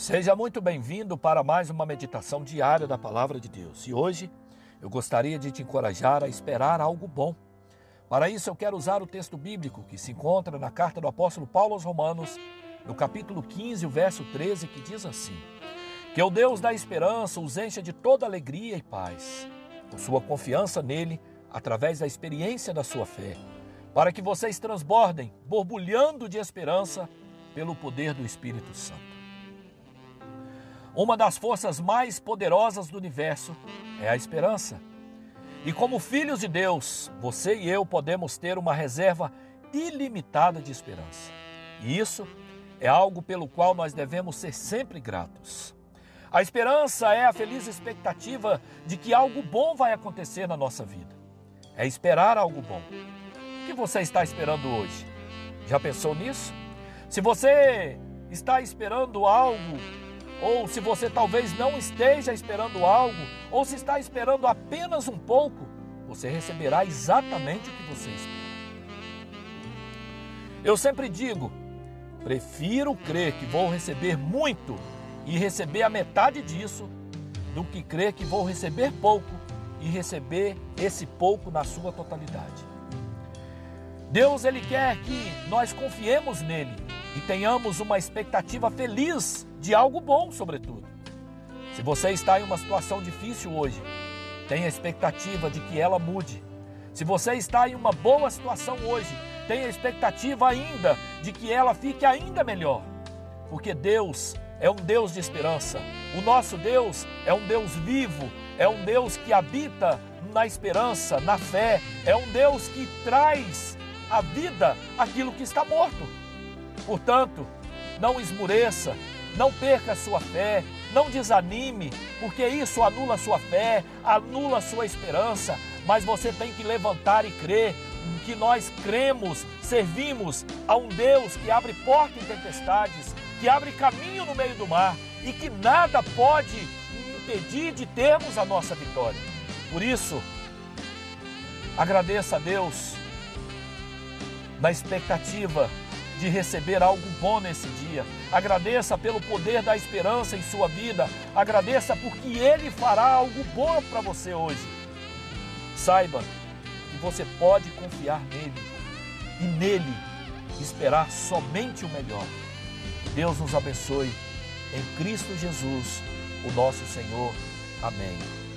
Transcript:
Seja muito bem-vindo para mais uma meditação diária da Palavra de Deus. E hoje eu gostaria de te encorajar a esperar algo bom. Para isso eu quero usar o texto bíblico que se encontra na carta do apóstolo Paulo aos Romanos, no capítulo 15, o verso 13, que diz assim: Que o Deus da esperança os encha de toda alegria e paz, por sua confiança nele, através da experiência da sua fé, para que vocês transbordem, borbulhando de esperança, pelo poder do Espírito Santo. Uma das forças mais poderosas do universo é a esperança. E como filhos de Deus, você e eu podemos ter uma reserva ilimitada de esperança. E isso é algo pelo qual nós devemos ser sempre gratos. A esperança é a feliz expectativa de que algo bom vai acontecer na nossa vida. É esperar algo bom. O que você está esperando hoje? Já pensou nisso? Se você está esperando algo ou se você talvez não esteja esperando algo, ou se está esperando apenas um pouco, você receberá exatamente o que você espera. Eu sempre digo: prefiro crer que vou receber muito e receber a metade disso, do que crer que vou receber pouco e receber esse pouco na sua totalidade. Deus ele quer que nós confiemos nele e tenhamos uma expectativa feliz de algo bom, sobretudo. Se você está em uma situação difícil hoje, tenha expectativa de que ela mude. Se você está em uma boa situação hoje, tenha expectativa ainda de que ela fique ainda melhor. Porque Deus é um Deus de esperança. O nosso Deus é um Deus vivo, é um Deus que habita na esperança, na fé, é um Deus que traz à vida aquilo que está morto. Portanto, não esmureça, não perca a sua fé, não desanime, porque isso anula a sua fé, anula a sua esperança, mas você tem que levantar e crer que nós cremos, servimos a um Deus que abre porta em tempestades, que abre caminho no meio do mar e que nada pode impedir de termos a nossa vitória. Por isso, agradeça a Deus na expectativa de receber algo bom nesse dia. Agradeça pelo poder da esperança em sua vida. Agradeça porque Ele fará algo bom para você hoje. Saiba que você pode confiar nele e nele esperar somente o melhor. Deus nos abençoe em Cristo Jesus, o nosso Senhor. Amém.